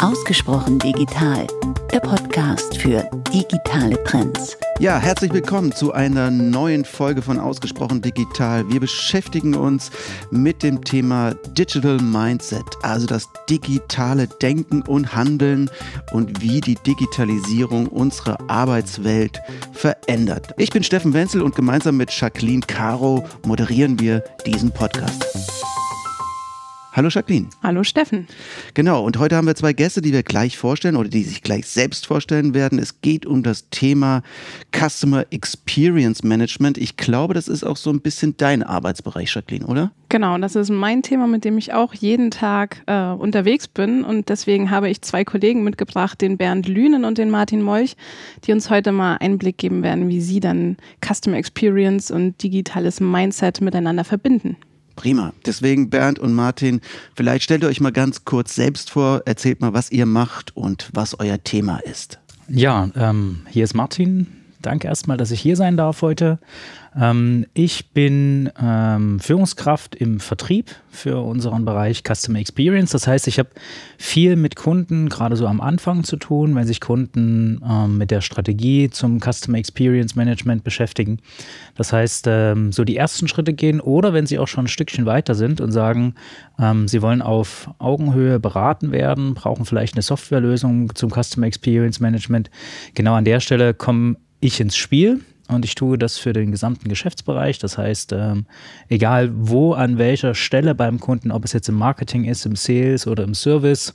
Ausgesprochen digital, der Podcast für digitale Trends. Ja, herzlich willkommen zu einer neuen Folge von Ausgesprochen Digital. Wir beschäftigen uns mit dem Thema Digital Mindset, also das digitale Denken und Handeln und wie die Digitalisierung unsere Arbeitswelt verändert. Ich bin Steffen Wenzel und gemeinsam mit Jacqueline Caro moderieren wir diesen Podcast. Hallo Jacqueline. Hallo Steffen. Genau, und heute haben wir zwei Gäste, die wir gleich vorstellen oder die sich gleich selbst vorstellen werden. Es geht um das Thema Customer Experience Management. Ich glaube, das ist auch so ein bisschen dein Arbeitsbereich, Jacqueline, oder? Genau, das ist mein Thema, mit dem ich auch jeden Tag äh, unterwegs bin. Und deswegen habe ich zwei Kollegen mitgebracht, den Bernd Lünen und den Martin Molch, die uns heute mal Einblick geben werden, wie sie dann Customer Experience und digitales Mindset miteinander verbinden. Prima. Deswegen Bernd und Martin, vielleicht stellt ihr euch mal ganz kurz selbst vor, erzählt mal, was ihr macht und was euer Thema ist. Ja, ähm, hier ist Martin. Danke erstmal, dass ich hier sein darf heute. Ähm, ich bin ähm, Führungskraft im Vertrieb für unseren Bereich Customer Experience. Das heißt, ich habe viel mit Kunden, gerade so am Anfang zu tun, wenn sich Kunden ähm, mit der Strategie zum Customer Experience Management beschäftigen. Das heißt, ähm, so die ersten Schritte gehen oder wenn sie auch schon ein Stückchen weiter sind und sagen, ähm, sie wollen auf Augenhöhe beraten werden, brauchen vielleicht eine Softwarelösung zum Customer Experience Management. Genau an der Stelle komme ich ins Spiel und ich tue das für den gesamten Geschäftsbereich. Das heißt, ähm, egal wo, an welcher Stelle beim Kunden, ob es jetzt im Marketing ist, im Sales oder im Service,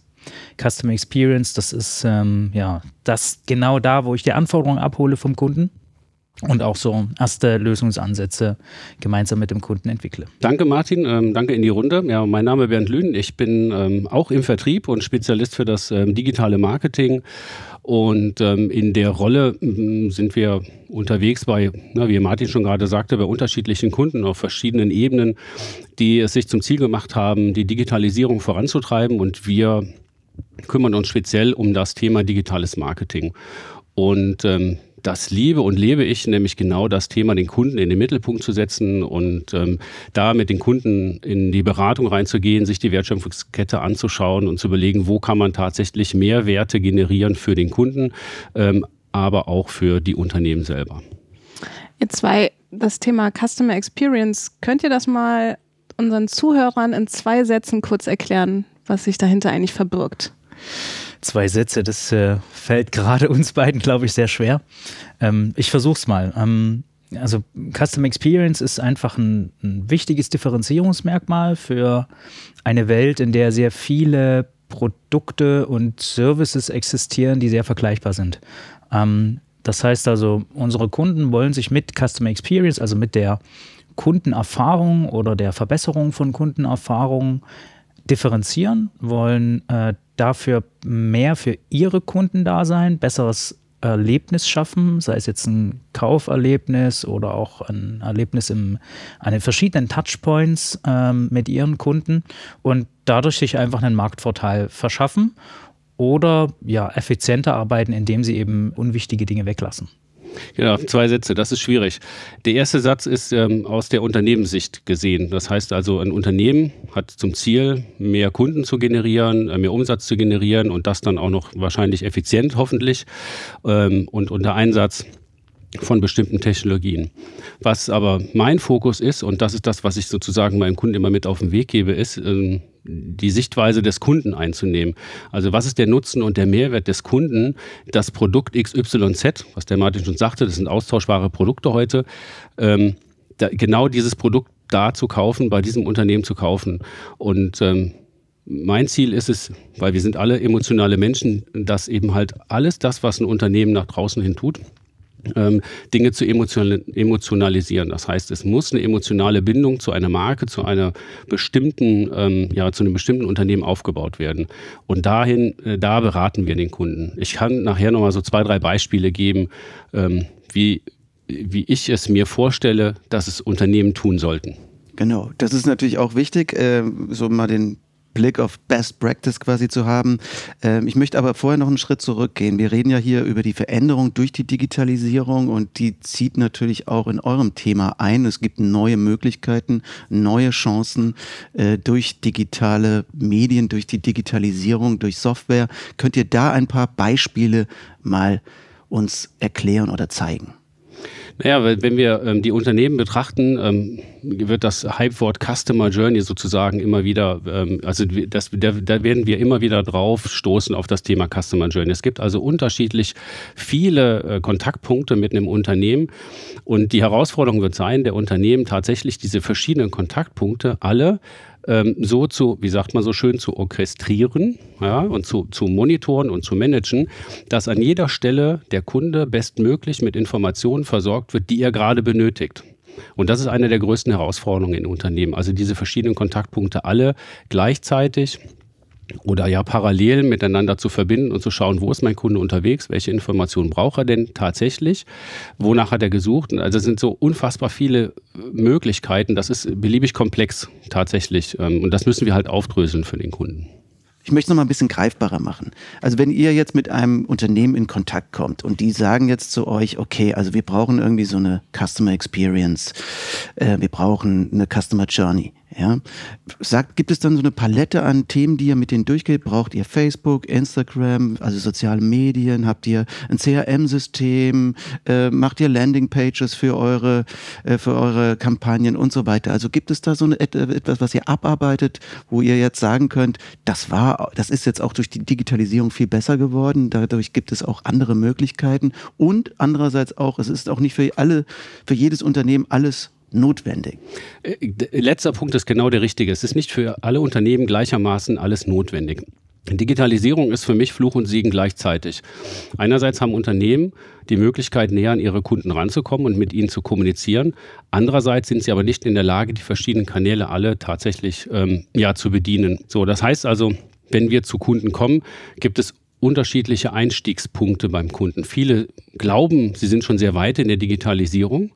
Customer Experience, das ist ähm, ja das genau da, wo ich die Anforderungen abhole vom Kunden und auch so erste Lösungsansätze gemeinsam mit dem Kunden entwickle. Danke Martin, ähm, danke in die Runde. Ja, mein Name ist Bernd Lühn, ich bin ähm, auch im Vertrieb und Spezialist für das ähm, digitale Marketing und ähm, in der Rolle ähm, sind wir unterwegs bei, na, wie Martin schon gerade sagte, bei unterschiedlichen Kunden auf verschiedenen Ebenen, die es sich zum Ziel gemacht haben, die Digitalisierung voranzutreiben und wir kümmern uns speziell um das Thema digitales Marketing. Und ähm, das liebe und lebe ich, nämlich genau das Thema, den Kunden in den Mittelpunkt zu setzen und ähm, da mit den Kunden in die Beratung reinzugehen, sich die Wertschöpfungskette anzuschauen und zu überlegen, wo kann man tatsächlich Mehrwerte generieren für den Kunden, ähm, aber auch für die Unternehmen selber. Ihr zwei, das Thema Customer Experience, könnt ihr das mal unseren Zuhörern in zwei Sätzen kurz erklären, was sich dahinter eigentlich verbirgt? Zwei Sätze, das äh, fällt gerade uns beiden, glaube ich, sehr schwer. Ähm, ich versuche es mal. Ähm, also Custom Experience ist einfach ein, ein, wichtiges Differenzierungsmerkmal für eine Welt, in der sehr viele Produkte und Services existieren, die sehr vergleichbar sind. Ähm, das heißt also, unsere Kunden wollen sich mit Customer Experience, also mit der Kundenerfahrung oder der Verbesserung von Kundenerfahrungen differenzieren, wollen äh, dafür mehr für ihre Kunden da sein, besseres Erlebnis schaffen, sei es jetzt ein Kauferlebnis oder auch ein Erlebnis im, an den verschiedenen Touchpoints ähm, mit ihren Kunden und dadurch sich einfach einen Marktvorteil verschaffen oder ja, effizienter arbeiten, indem sie eben unwichtige Dinge weglassen. Genau, zwei Sätze, das ist schwierig. Der erste Satz ist ähm, aus der Unternehmenssicht gesehen. Das heißt also, ein Unternehmen hat zum Ziel, mehr Kunden zu generieren, äh, mehr Umsatz zu generieren und das dann auch noch wahrscheinlich effizient hoffentlich ähm, und unter Einsatz von bestimmten Technologien. Was aber mein Fokus ist, und das ist das, was ich sozusagen meinen Kunden immer mit auf den Weg gebe, ist, ähm, die Sichtweise des Kunden einzunehmen. Also was ist der Nutzen und der Mehrwert des Kunden, das Produkt XYZ, was der Martin schon sagte, das sind austauschbare Produkte heute, ähm, da, genau dieses Produkt da zu kaufen, bei diesem Unternehmen zu kaufen. Und ähm, mein Ziel ist es, weil wir sind alle emotionale Menschen, dass eben halt alles das, was ein Unternehmen nach draußen hin tut, ähm, Dinge zu emotionalisieren. Das heißt, es muss eine emotionale Bindung zu einer Marke, zu einer bestimmten, ähm, ja, zu einem bestimmten Unternehmen aufgebaut werden. Und dahin, äh, da beraten wir den Kunden. Ich kann nachher nochmal so zwei, drei Beispiele geben, ähm, wie, wie ich es mir vorstelle, dass es Unternehmen tun sollten. Genau, das ist natürlich auch wichtig, äh, so mal den Blick auf Best Practice quasi zu haben. Ähm, ich möchte aber vorher noch einen Schritt zurückgehen. Wir reden ja hier über die Veränderung durch die Digitalisierung und die zieht natürlich auch in eurem Thema ein. Es gibt neue Möglichkeiten, neue Chancen äh, durch digitale Medien, durch die Digitalisierung, durch Software. Könnt ihr da ein paar Beispiele mal uns erklären oder zeigen? Naja, wenn wir ähm, die Unternehmen betrachten, ähm, wird das Hypewort Customer Journey sozusagen immer wieder, ähm, also das, da, da, werden wir immer wieder drauf stoßen auf das Thema Customer Journey. Es gibt also unterschiedlich viele äh, Kontaktpunkte mit einem Unternehmen und die Herausforderung wird sein, der Unternehmen tatsächlich diese verschiedenen Kontaktpunkte alle ähm, so zu, wie sagt man so schön, zu orchestrieren ja, und zu, zu monitoren und zu managen, dass an jeder Stelle der Kunde bestmöglich mit Informationen versorgt wird, die er gerade benötigt. Und das ist eine der größten Herausforderungen in Unternehmen. Also diese verschiedenen Kontaktpunkte alle gleichzeitig oder ja parallel miteinander zu verbinden und zu schauen, wo ist mein Kunde unterwegs, welche Informationen braucht er denn tatsächlich, wonach hat er gesucht. Also es sind so unfassbar viele Möglichkeiten, das ist beliebig komplex tatsächlich ähm, und das müssen wir halt aufdröseln für den Kunden. Ich möchte es noch mal ein bisschen greifbarer machen. Also wenn ihr jetzt mit einem Unternehmen in Kontakt kommt und die sagen jetzt zu euch, okay, also wir brauchen irgendwie so eine Customer Experience, äh, wir brauchen eine Customer Journey. Ja, sagt, gibt es dann so eine Palette an Themen, die ihr mit denen durchgeht? Braucht ihr Facebook, Instagram, also soziale Medien? Habt ihr ein CRM-System? Äh, macht ihr Landingpages für eure, äh, für eure Kampagnen und so weiter? Also gibt es da so eine, etwas, was ihr abarbeitet, wo ihr jetzt sagen könnt, das war, das ist jetzt auch durch die Digitalisierung viel besser geworden. Dadurch gibt es auch andere Möglichkeiten und andererseits auch, es ist auch nicht für alle, für jedes Unternehmen alles notwendig? Äh, letzter Punkt ist genau der richtige. Es ist nicht für alle Unternehmen gleichermaßen alles notwendig. Digitalisierung ist für mich Fluch und Segen gleichzeitig. Einerseits haben Unternehmen die Möglichkeit, näher an ihre Kunden ranzukommen und mit ihnen zu kommunizieren. Andererseits sind sie aber nicht in der Lage, die verschiedenen Kanäle alle tatsächlich ähm, ja, zu bedienen. So, das heißt also, wenn wir zu Kunden kommen, gibt es unterschiedliche Einstiegspunkte beim Kunden. Viele glauben, sie sind schon sehr weit in der Digitalisierung.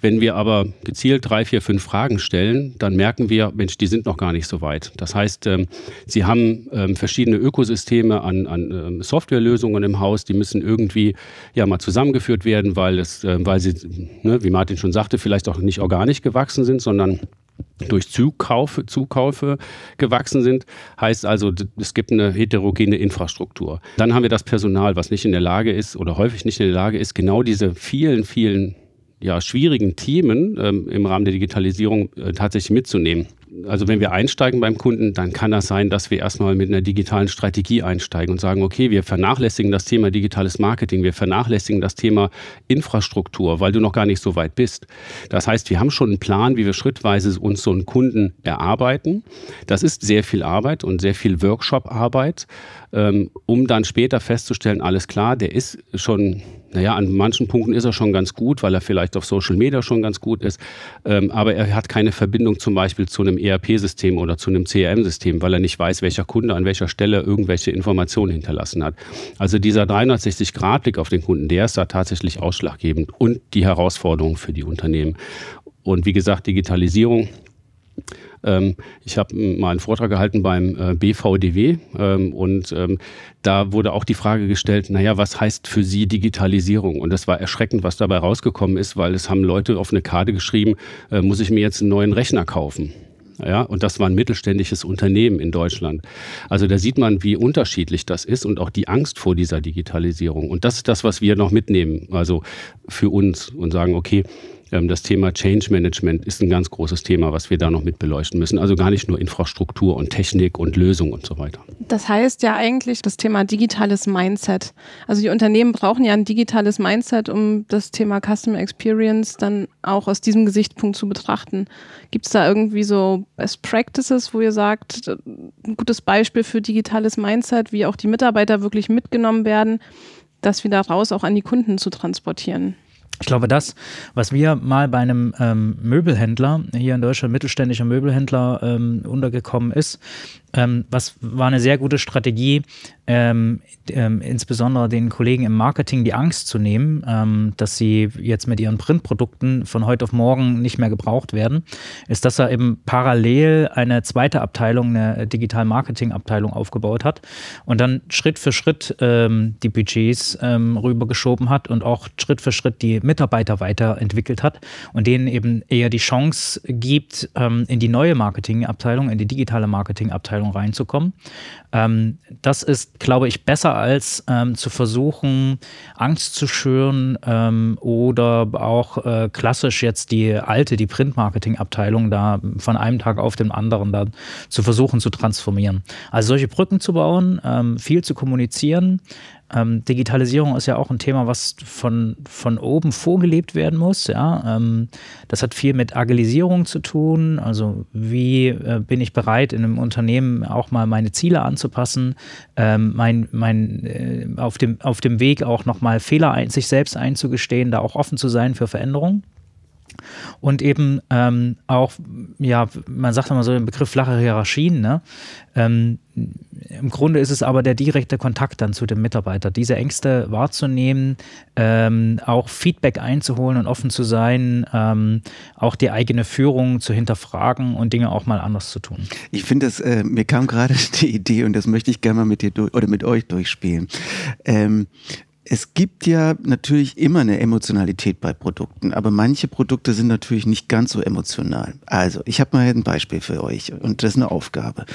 Wenn wir aber gezielt drei, vier, fünf Fragen stellen, dann merken wir, Mensch, die sind noch gar nicht so weit. Das heißt, ähm, sie haben ähm, verschiedene Ökosysteme an, an ähm, Softwarelösungen im Haus, die müssen irgendwie ja mal zusammengeführt werden, weil es, weil sie, ne, wie Martin schon sagte, vielleicht auch nicht organisch gewachsen sind, sondern durch Zukaufe, Zukaufe gewachsen sind. Heißt also, es gibt eine heterogene Infrastruktur. Dann haben wir das Personal, was nicht in der Lage ist oder häufig nicht in der Lage ist, genau diese vielen, vielen ja, schwierigen Themen ähm, im Rahmen der Digitalisierung äh, tatsächlich mitzunehmen also wenn wir einsteigen beim Kunden, dann kann das sein, dass wir erstmal mit einer digitalen Strategie einsteigen und sagen, okay, wir vernachlässigen das Thema digitales Marketing, wir vernachlässigen das Thema Infrastruktur, weil du noch gar nicht so weit bist. Das heißt, wir haben schon einen Plan, wie wir schrittweise uns so einen Kunden erarbeiten. Das ist sehr viel Arbeit und sehr viel Workshop-Arbeit, ähm, um dann später festzustellen, alles klar, der ist schon naja, an manchen Punkten ist er schon ganz gut, weil er vielleicht auf Social Media schon ganz gut ist, ähm, aber er hat keine Verbindung zum Beispiel zu einem ERP-System oder zu einem CRM-System, weil er nicht weiß, welcher Kunde an welcher Stelle irgendwelche Informationen hinterlassen hat. Also dieser 360-Grad-Blick auf den Kunden, der ist da tatsächlich ausschlaggebend und die Herausforderung für die Unternehmen. Und wie gesagt, Digitalisierung ähm, ich habe mal einen Vortrag gehalten beim äh, BVDW ähm, und ähm, da wurde auch die Frage gestellt, naja, was heißt für Sie Digitalisierung? Und das war erschreckend, was dabei rausgekommen ist, weil es haben Leute auf eine Karte geschrieben, äh, muss ich mir jetzt einen neuen Rechner kaufen? Ja, und das war ein mittelständisches Unternehmen in Deutschland. Also da sieht man, wie unterschiedlich das ist und auch die Angst vor dieser Digitalisierung. Und das ist das, was wir noch mitnehmen, also für uns und sagen, okay, das Thema Change Management ist ein ganz großes Thema, was wir da noch mit beleuchten müssen. Also gar nicht nur Infrastruktur und Technik und Lösung und so weiter. Das heißt ja eigentlich das Thema digitales Mindset. Also die Unternehmen brauchen ja ein digitales Mindset, um das Thema Customer Experience dann auch aus diesem Gesichtspunkt zu betrachten. Gibt es da irgendwie so Best Practices, wo ihr sagt, ein gutes Beispiel für digitales Mindset, wie auch die Mitarbeiter wirklich mitgenommen werden, das wieder raus auch an die Kunden zu transportieren? Ich glaube, das, was wir mal bei einem ähm, Möbelhändler hier in Deutschland, mittelständischer Möbelhändler, ähm, untergekommen ist, ähm, was war eine sehr gute Strategie, ähm, ähm, insbesondere den Kollegen im Marketing die Angst zu nehmen, ähm, dass sie jetzt mit ihren Printprodukten von heute auf morgen nicht mehr gebraucht werden, ist, dass er eben parallel eine zweite Abteilung, eine Digital-Marketing-Abteilung aufgebaut hat und dann Schritt für Schritt ähm, die Budgets ähm, rübergeschoben hat und auch Schritt für Schritt die Mitarbeiter weiterentwickelt hat und denen eben eher die Chance gibt, in die neue Marketingabteilung, in die digitale Marketingabteilung reinzukommen. Ähm, das ist, glaube ich, besser als ähm, zu versuchen, Angst zu schüren ähm, oder auch äh, klassisch jetzt die alte, die Print-Marketing-Abteilung da von einem Tag auf den anderen da zu versuchen zu transformieren. Also solche Brücken zu bauen, ähm, viel zu kommunizieren, ähm, Digitalisierung ist ja auch ein Thema, was von, von oben vorgelebt werden muss. Ja? Ähm, das hat viel mit Agilisierung zu tun. Also wie äh, bin ich bereit, in einem Unternehmen auch mal meine Ziele anzupassen, ähm, mein, mein, äh, auf, dem, auf dem Weg auch nochmal Fehler ein, sich selbst einzugestehen, da auch offen zu sein für Veränderungen. Und eben ähm, auch, ja, man sagt immer so den Begriff flache Hierarchien. Ne? Ähm, Im Grunde ist es aber der direkte Kontakt dann zu dem Mitarbeiter, diese Ängste wahrzunehmen, ähm, auch Feedback einzuholen und offen zu sein, ähm, auch die eigene Führung zu hinterfragen und Dinge auch mal anders zu tun. Ich finde, äh, mir kam gerade die Idee und das möchte ich gerne mal mit dir oder mit euch durchspielen. Es gibt ja natürlich immer eine Emotionalität bei Produkten, aber manche Produkte sind natürlich nicht ganz so emotional. Also, ich habe mal ein Beispiel für euch und das ist eine Aufgabe.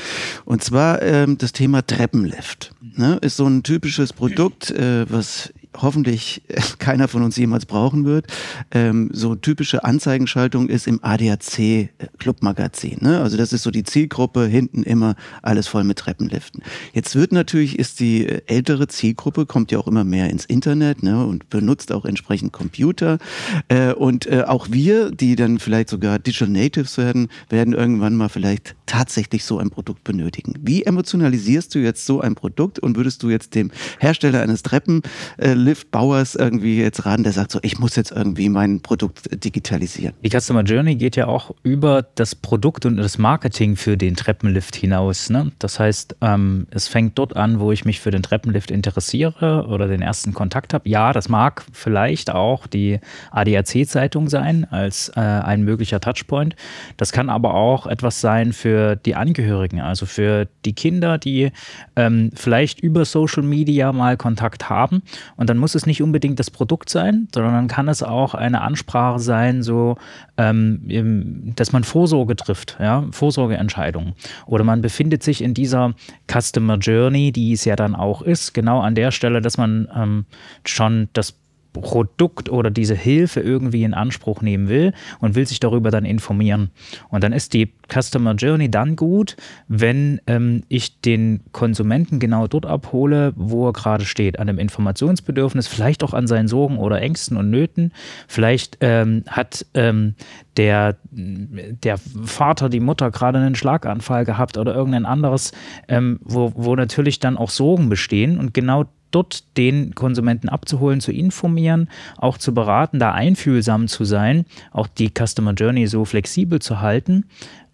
Und zwar ähm, das Thema Treppenlift. Ne? Ist so ein typisches Produkt, äh, was hoffentlich keiner von uns jemals brauchen wird. Ähm, so typische Anzeigenschaltung ist im ADAC Clubmagazin. Ne? Also das ist so die Zielgruppe, hinten immer alles voll mit Treppenliften. Jetzt wird natürlich, ist die ältere Zielgruppe, kommt ja auch immer mehr ins Internet ne? und benutzt auch entsprechend Computer. Äh, und äh, auch wir, die dann vielleicht sogar Digital Natives werden, werden irgendwann mal vielleicht tatsächlich so ein Produkt benötigen. Wie emotionalisierst du jetzt so ein Produkt und würdest du jetzt dem Hersteller eines Treppen äh, Lift Bauers irgendwie jetzt raten, der sagt so, ich muss jetzt irgendwie mein Produkt digitalisieren? Die Customer Journey geht ja auch über das Produkt und das Marketing für den Treppenlift hinaus. Ne? Das heißt, ähm, es fängt dort an, wo ich mich für den Treppenlift interessiere oder den ersten Kontakt habe. Ja, das mag vielleicht auch die ADAC-Zeitung sein als äh, ein möglicher Touchpoint. Das kann aber auch etwas sein für die Angehörigen, also für die Kinder, die ähm, vielleicht über Social Media mal Kontakt haben und dann muss es nicht unbedingt das Produkt sein, sondern dann kann es auch eine Ansprache sein, so, ähm, dass man Vorsorge trifft, ja, Vorsorgeentscheidungen. Oder man befindet sich in dieser Customer Journey, die es ja dann auch ist, genau an der Stelle, dass man ähm, schon das Produkt oder diese Hilfe irgendwie in Anspruch nehmen will und will sich darüber dann informieren. Und dann ist die Customer Journey dann gut, wenn ähm, ich den Konsumenten genau dort abhole, wo er gerade steht, an einem Informationsbedürfnis, vielleicht auch an seinen Sorgen oder Ängsten und Nöten. Vielleicht ähm, hat ähm, der, der Vater, die Mutter gerade einen Schlaganfall gehabt oder irgendein anderes, ähm, wo, wo natürlich dann auch Sorgen bestehen und genau dort den Konsumenten abzuholen, zu informieren, auch zu beraten, da einfühlsam zu sein, auch die Customer Journey so flexibel zu halten.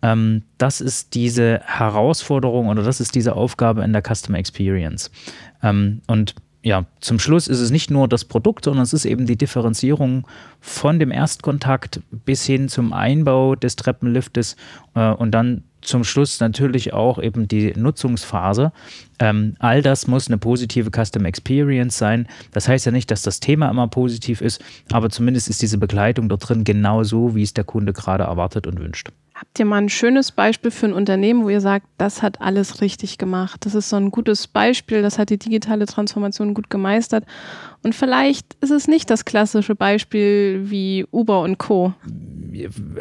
Ähm, das ist diese Herausforderung oder das ist diese Aufgabe in der Customer Experience. Ähm, und ja, zum Schluss ist es nicht nur das Produkt, sondern es ist eben die Differenzierung von dem Erstkontakt bis hin zum Einbau des Treppenliftes äh, und dann zum Schluss natürlich auch eben die Nutzungsphase. Ähm, all das muss eine positive Custom Experience sein. Das heißt ja nicht, dass das Thema immer positiv ist, aber zumindest ist diese Begleitung dort drin genau so, wie es der Kunde gerade erwartet und wünscht. Habt ihr mal ein schönes Beispiel für ein Unternehmen, wo ihr sagt, das hat alles richtig gemacht? Das ist so ein gutes Beispiel, das hat die digitale Transformation gut gemeistert. Und vielleicht ist es nicht das klassische Beispiel wie Uber und Co.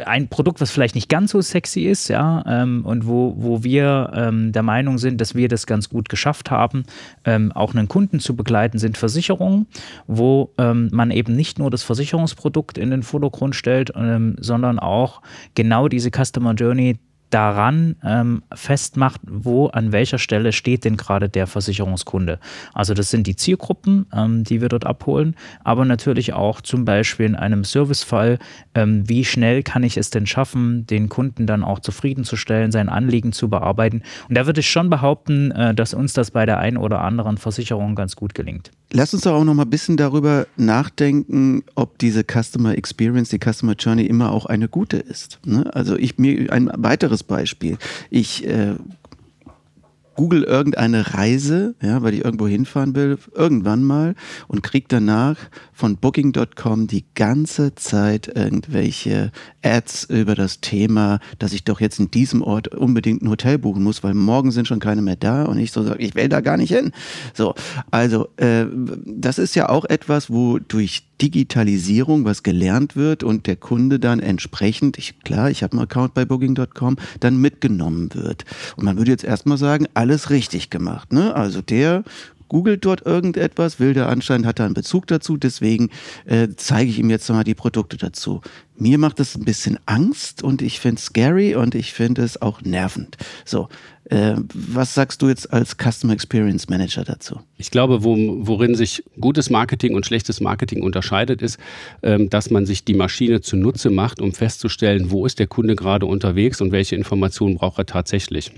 Ein Produkt, was vielleicht nicht ganz so sexy ist, ja, ähm, und wo, wo wir ähm, der Meinung sind, dass wir das ganz gut geschafft haben, ähm, auch einen Kunden zu begleiten, sind Versicherungen, wo ähm, man eben nicht nur das Versicherungsprodukt in den Vordergrund stellt, ähm, sondern auch genau diese Customer Journey daran ähm, festmacht, wo an welcher Stelle steht denn gerade der Versicherungskunde. Also das sind die Zielgruppen, ähm, die wir dort abholen, aber natürlich auch zum Beispiel in einem Servicefall, ähm, wie schnell kann ich es denn schaffen, den Kunden dann auch zufriedenzustellen, sein Anliegen zu bearbeiten. Und da würde ich schon behaupten, äh, dass uns das bei der einen oder anderen Versicherung ganz gut gelingt. Lass uns doch auch noch mal ein bisschen darüber nachdenken, ob diese Customer Experience, die Customer Journey immer auch eine gute ist. Ne? Also ich mir ein weiteres Beispiel. Ich äh, google irgendeine Reise, ja, weil ich irgendwo hinfahren will, irgendwann mal und kriege danach von Booking.com die ganze Zeit irgendwelche Ads über das Thema, dass ich doch jetzt in diesem Ort unbedingt ein Hotel buchen muss, weil morgen sind schon keine mehr da und ich so sage, ich will da gar nicht hin. So, also äh, das ist ja auch etwas, wo durch Digitalisierung was gelernt wird und der Kunde dann entsprechend, ich, klar, ich habe einen Account bei Booking.com, dann mitgenommen wird. Und man würde jetzt erstmal sagen, alles richtig gemacht. Ne? Also der googelt dort irgendetwas, will der anscheinend, hat er einen Bezug dazu, deswegen äh, zeige ich ihm jetzt nochmal die Produkte dazu. Mir macht das ein bisschen Angst und ich finde es scary und ich finde es auch nervend. So, äh, was sagst du jetzt als Customer Experience Manager dazu? Ich glaube, wo, worin sich gutes Marketing und schlechtes Marketing unterscheidet, ist, ähm, dass man sich die Maschine zunutze macht, um festzustellen, wo ist der Kunde gerade unterwegs und welche Informationen braucht er tatsächlich.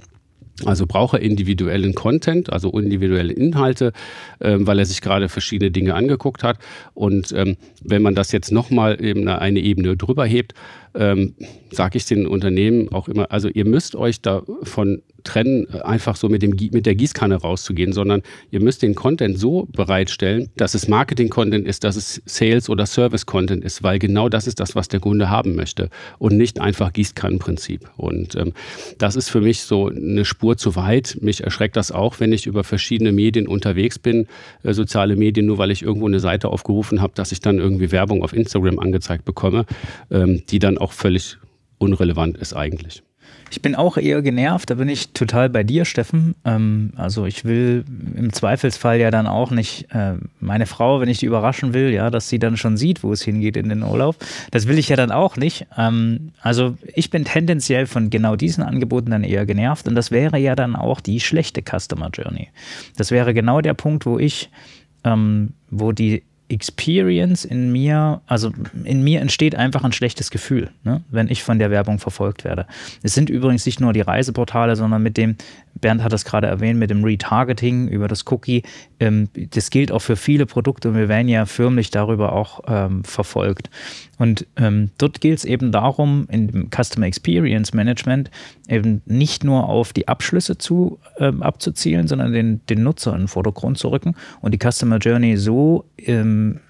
Also braucht er individuellen Content, also individuelle Inhalte, ähm, weil er sich gerade verschiedene Dinge angeguckt hat. Und ähm, wenn man das jetzt nochmal eben eine Ebene drüber hebt, ähm, sage ich den Unternehmen auch immer, also ihr müsst euch davon trennen, einfach so mit, dem, mit der Gießkanne rauszugehen, sondern ihr müsst den Content so bereitstellen, dass es Marketing-Content ist, dass es Sales- oder Service-Content ist, weil genau das ist das, was der Kunde haben möchte und nicht einfach Gießkannenprinzip. Und ähm, das ist für mich so eine Spur zu weit. Mich erschreckt das auch, wenn ich über verschiedene Medien unterwegs bin, äh, soziale Medien, nur weil ich irgendwo eine Seite aufgerufen habe, dass ich dann irgendwie Werbung auf Instagram angezeigt bekomme, ähm, die dann auch völlig unrelevant ist eigentlich. Ich bin auch eher genervt, da bin ich total bei dir, Steffen. Ähm, also ich will im Zweifelsfall ja dann auch nicht äh, meine Frau, wenn ich die überraschen will, ja, dass sie dann schon sieht, wo es hingeht in den Urlaub. Das will ich ja dann auch nicht. Ähm, also ich bin tendenziell von genau diesen Angeboten dann eher genervt und das wäre ja dann auch die schlechte Customer Journey. Das wäre genau der Punkt, wo ich, ähm, wo die Experience in mir, also in mir entsteht einfach ein schlechtes Gefühl, ne, wenn ich von der Werbung verfolgt werde. Es sind übrigens nicht nur die Reiseportale, sondern mit dem, Bernd hat das gerade erwähnt, mit dem Retargeting über das Cookie, ähm, das gilt auch für viele Produkte und wir werden ja förmlich darüber auch ähm, verfolgt. Und ähm, dort gilt es eben darum, in dem Customer Experience Management eben nicht nur auf die Abschlüsse zu, abzuzielen, sondern den, den Nutzer in den Vordergrund zu rücken und die Customer Journey so,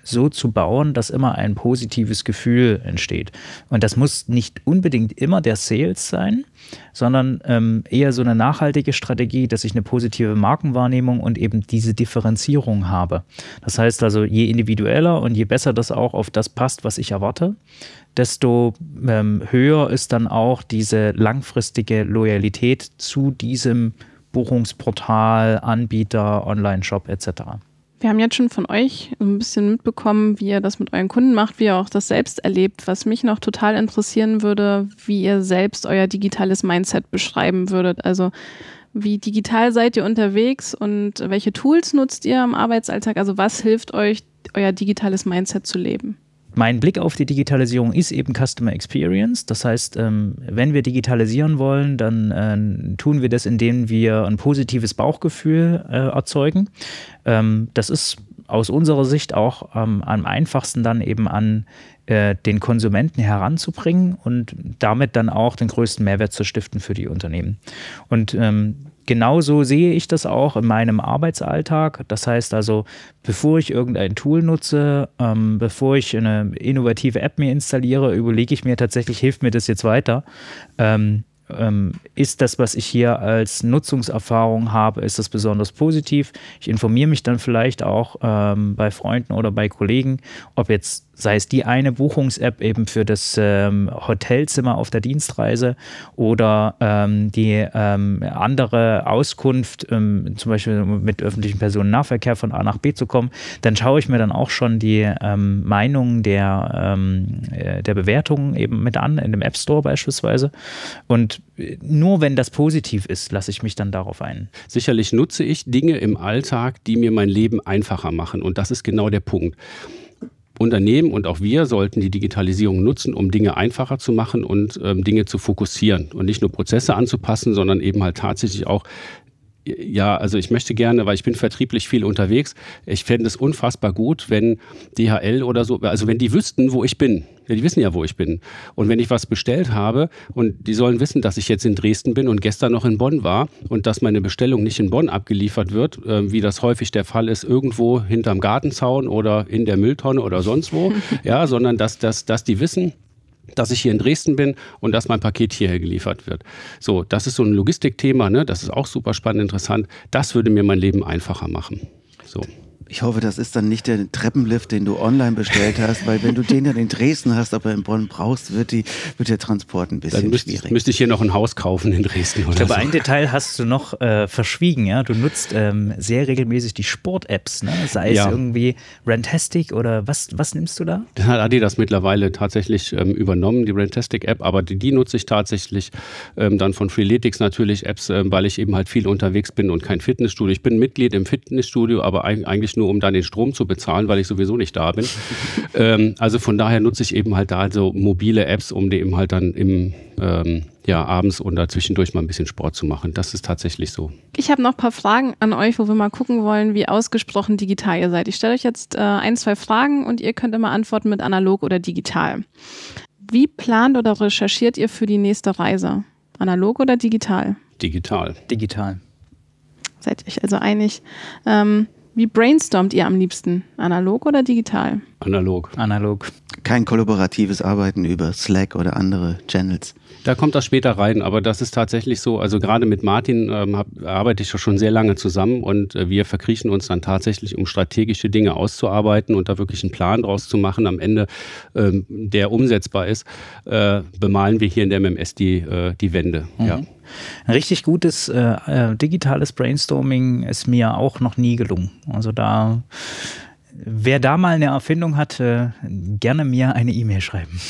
so zu bauen, dass immer ein positives Gefühl entsteht. Und das muss nicht unbedingt immer der Sales sein, sondern ähm, eher so eine nachhaltige Strategie, dass ich eine positive Markenwahrnehmung und eben diese Differenzierung habe. Das heißt also, je individueller und je besser das auch auf das passt, was ich erwarte, desto ähm, höher ist dann auch diese langfristige Loyalität zu diesem Buchungsportal, Anbieter, Online-Shop etc. Wir haben jetzt schon von euch ein bisschen mitbekommen, wie ihr das mit euren Kunden macht, wie ihr auch das selbst erlebt. Was mich noch total interessieren würde, wie ihr selbst euer digitales Mindset beschreiben würdet. Also wie digital seid ihr unterwegs und welche Tools nutzt ihr im Arbeitsalltag? Also was hilft euch, euer digitales Mindset zu leben? Mein Blick auf die Digitalisierung ist eben Customer Experience. Das heißt, ähm, wenn wir digitalisieren wollen, dann äh, tun wir das, indem wir ein positives Bauchgefühl äh, erzeugen. Ähm, das ist aus unserer Sicht auch ähm, am einfachsten dann eben an äh, den Konsumenten heranzubringen und damit dann auch den größten Mehrwert zu stiften für die Unternehmen. Und ähm, genauso sehe ich das auch in meinem Arbeitsalltag. Das heißt also, bevor ich irgendein Tool nutze, ähm, bevor ich eine innovative App mir installiere, überlege ich mir tatsächlich, hilft mir das jetzt weiter? Ähm, ähm, ist das, was ich hier als Nutzungserfahrung habe, ist das besonders positiv? Ich informiere mich dann vielleicht auch ähm, bei Freunden oder bei Kollegen, ob jetzt sei es die eine Buchungs-App eben für das ähm, Hotelzimmer auf der Dienstreise oder ähm, die ähm, andere Auskunft, ähm, zum Beispiel mit öffentlichem Personennahverkehr von A nach B zu kommen, dann schaue ich mir dann auch schon die ähm, Meinungen der, ähm, äh, der Bewertungen eben mit an, in dem App Store beispielsweise. Und äh, nur wenn das positiv ist, lasse ich mich dann darauf ein. Sicherlich nutze ich Dinge im Alltag, die mir mein Leben einfacher machen. Und das ist genau der Punkt. Unternehmen und auch wir sollten die Digitalisierung nutzen, um Dinge einfacher zu machen und ähm, Dinge zu fokussieren und nicht nur Prozesse anzupassen, sondern eben halt tatsächlich auch ja, also ich möchte gerne, weil ich bin vertrieblich viel unterwegs, ich fände es unfassbar gut, wenn DHL oder so, also wenn die wüssten, wo ich bin. Ja, die wissen ja, wo ich bin. Und wenn ich was bestellt habe und die sollen wissen, dass ich jetzt in Dresden bin und gestern noch in Bonn war und dass meine Bestellung nicht in Bonn abgeliefert wird, äh, wie das häufig der Fall ist, irgendwo hinterm Gartenzaun oder in der Mülltonne oder sonst wo, ja, sondern dass, dass, dass die wissen, dass ich hier in Dresden bin und dass mein Paket hierher geliefert wird. So, das ist so ein Logistikthema, ne? das ist auch super spannend, interessant. Das würde mir mein Leben einfacher machen. So. Ich hoffe, das ist dann nicht der Treppenlift, den du online bestellt hast, weil wenn du den dann in Dresden hast, aber in Bonn brauchst, wird, die, wird der Transport ein bisschen dann müsste, schwierig. müsste ich hier noch ein Haus kaufen in Dresden. Oder ich glaube, so. ein Detail hast du noch äh, verschwiegen. Ja? Du nutzt ähm, sehr regelmäßig die Sport-Apps, ne? sei es Ja. irgendwie Rantastic oder was, was nimmst du da? Das hat Adidas mittlerweile tatsächlich ähm, übernommen, die Rantastic-App, aber die, die nutze ich tatsächlich ähm, dann von Freeletics natürlich Apps, ähm, weil ich eben halt viel unterwegs bin und kein Fitnessstudio. Ich bin Mitglied im Fitnessstudio, aber eig- nur, um dann den Strom zu bezahlen, weil ich sowieso nicht da bin. ähm, also von daher nutze ich eben halt da so mobile Apps, um die eben halt dann im ähm, ja, abends oder zwischendurch mal ein bisschen Sport zu machen. Das ist tatsächlich so. Ich habe noch ein paar Fragen an euch, wo wir mal gucken wollen, wie ausgesprochen digital ihr seid. Ich stelle euch jetzt äh, ein, zwei Fragen und ihr könnt immer antworten mit analog oder digital. Wie plant oder recherchiert ihr für die nächste Reise? Analog oder digital? Digital. Digital. Seid ihr euch also einig? Ähm, wie brainstormt ihr am liebsten? Analog oder digital? Analog. Analog. Kein kollaboratives Arbeiten über Slack oder andere Channels. Da kommt das später rein, aber das ist tatsächlich so. Also gerade mit Martin ähm, hab, arbeite ich ja schon sehr lange zusammen und äh, wir verkriechen uns dann tatsächlich, um strategische Dinge auszuarbeiten und da wirklich einen Plan draus zu machen. Am Ende, ähm, der umsetzbar ist, äh, bemalen wir hier in der MMS die, äh, die Wände. Ja. Ein richtig gutes äh, äh, digitales Brainstorming ist mir auch noch nie gelungen. Also da, wer da mal eine Erfindung hat, äh, gerne mir eine E-Mail schreiben.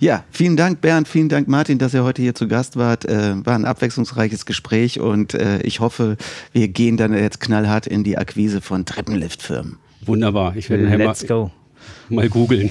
Ja, vielen Dank, Bernd, vielen Dank, Martin, dass ihr heute hier zu Gast wart. Äh, war ein abwechslungsreiches Gespräch und äh, ich hoffe, wir gehen dann jetzt knallhart in die Akquise von Treppenliftfirmen. Wunderbar. Ich werde Let's mal, go. mal googeln.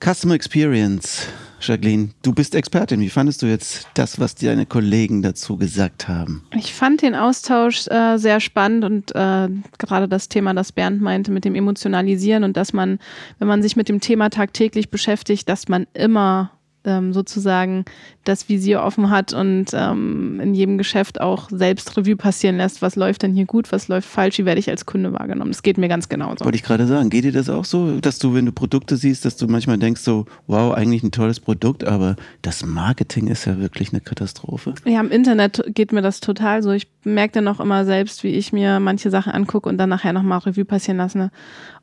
Customer Experience. Jacqueline, du bist Expertin. Wie fandest du jetzt das, was deine Kollegen dazu gesagt haben? Ich fand den Austausch äh, sehr spannend und äh, gerade das Thema, das Bernd meinte, mit dem Emotionalisieren und dass man, wenn man sich mit dem Thema tagtäglich beschäftigt, dass man immer ähm, sozusagen das Visier offen hat und ähm, in jedem Geschäft auch selbst Revue passieren lässt, was läuft denn hier gut, was läuft falsch, wie werde ich als Kunde wahrgenommen. Das geht mir ganz genauso. Wollte ich gerade sagen, geht dir das auch so, dass du, wenn du Produkte siehst, dass du manchmal denkst so, wow, eigentlich ein tolles Produkt, aber das Marketing ist ja wirklich eine Katastrophe. Ja, im Internet geht mir das total so. Ich merke dann auch immer selbst, wie ich mir manche Sachen angucke und dann nachher nochmal Revue passieren lasse.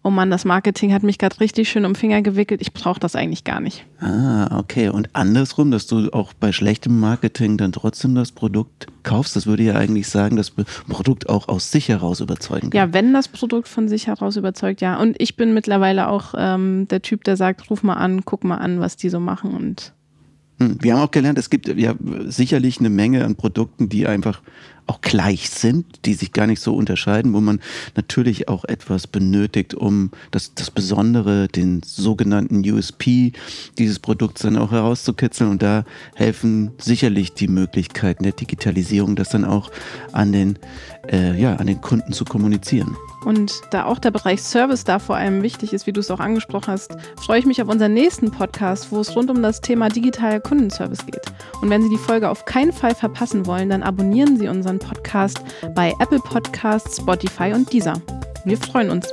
Oh Mann, das Marketing hat mich gerade richtig schön um den Finger gewickelt. Ich brauche das eigentlich gar nicht. Ah, okay. Und andersrum, dass du auch bei schlechtem Marketing dann trotzdem das Produkt kaufst, das würde ja eigentlich sagen, dass ein Produkt auch aus sich heraus überzeugen kann. Ja, wenn das Produkt von sich heraus überzeugt, ja. Und ich bin mittlerweile auch ähm, der Typ, der sagt, ruf mal an, guck mal an, was die so machen und Hm, Wir haben auch gelernt, es gibt ja sicherlich eine Menge an Produkten, die einfach auch gleich sind, die sich gar nicht so unterscheiden, wo man natürlich auch etwas benötigt, um das, das Besondere, den sogenannten USP dieses Produkts dann auch herauszukitzeln. Und da helfen sicherlich die Möglichkeiten der Digitalisierung, das dann auch an den, äh, ja, an den Kunden zu kommunizieren. Und da auch der Bereich Service da vor allem wichtig ist, wie du es auch angesprochen hast, freue ich mich auf unseren nächsten Podcast, wo es rund um das Thema digitaler Kundenservice geht. Und wenn Sie die Folge auf keinen Fall verpassen wollen, dann abonnieren Sie unseren Podcast bei Apple Podcasts, Spotify und Deezer. Wir freuen uns.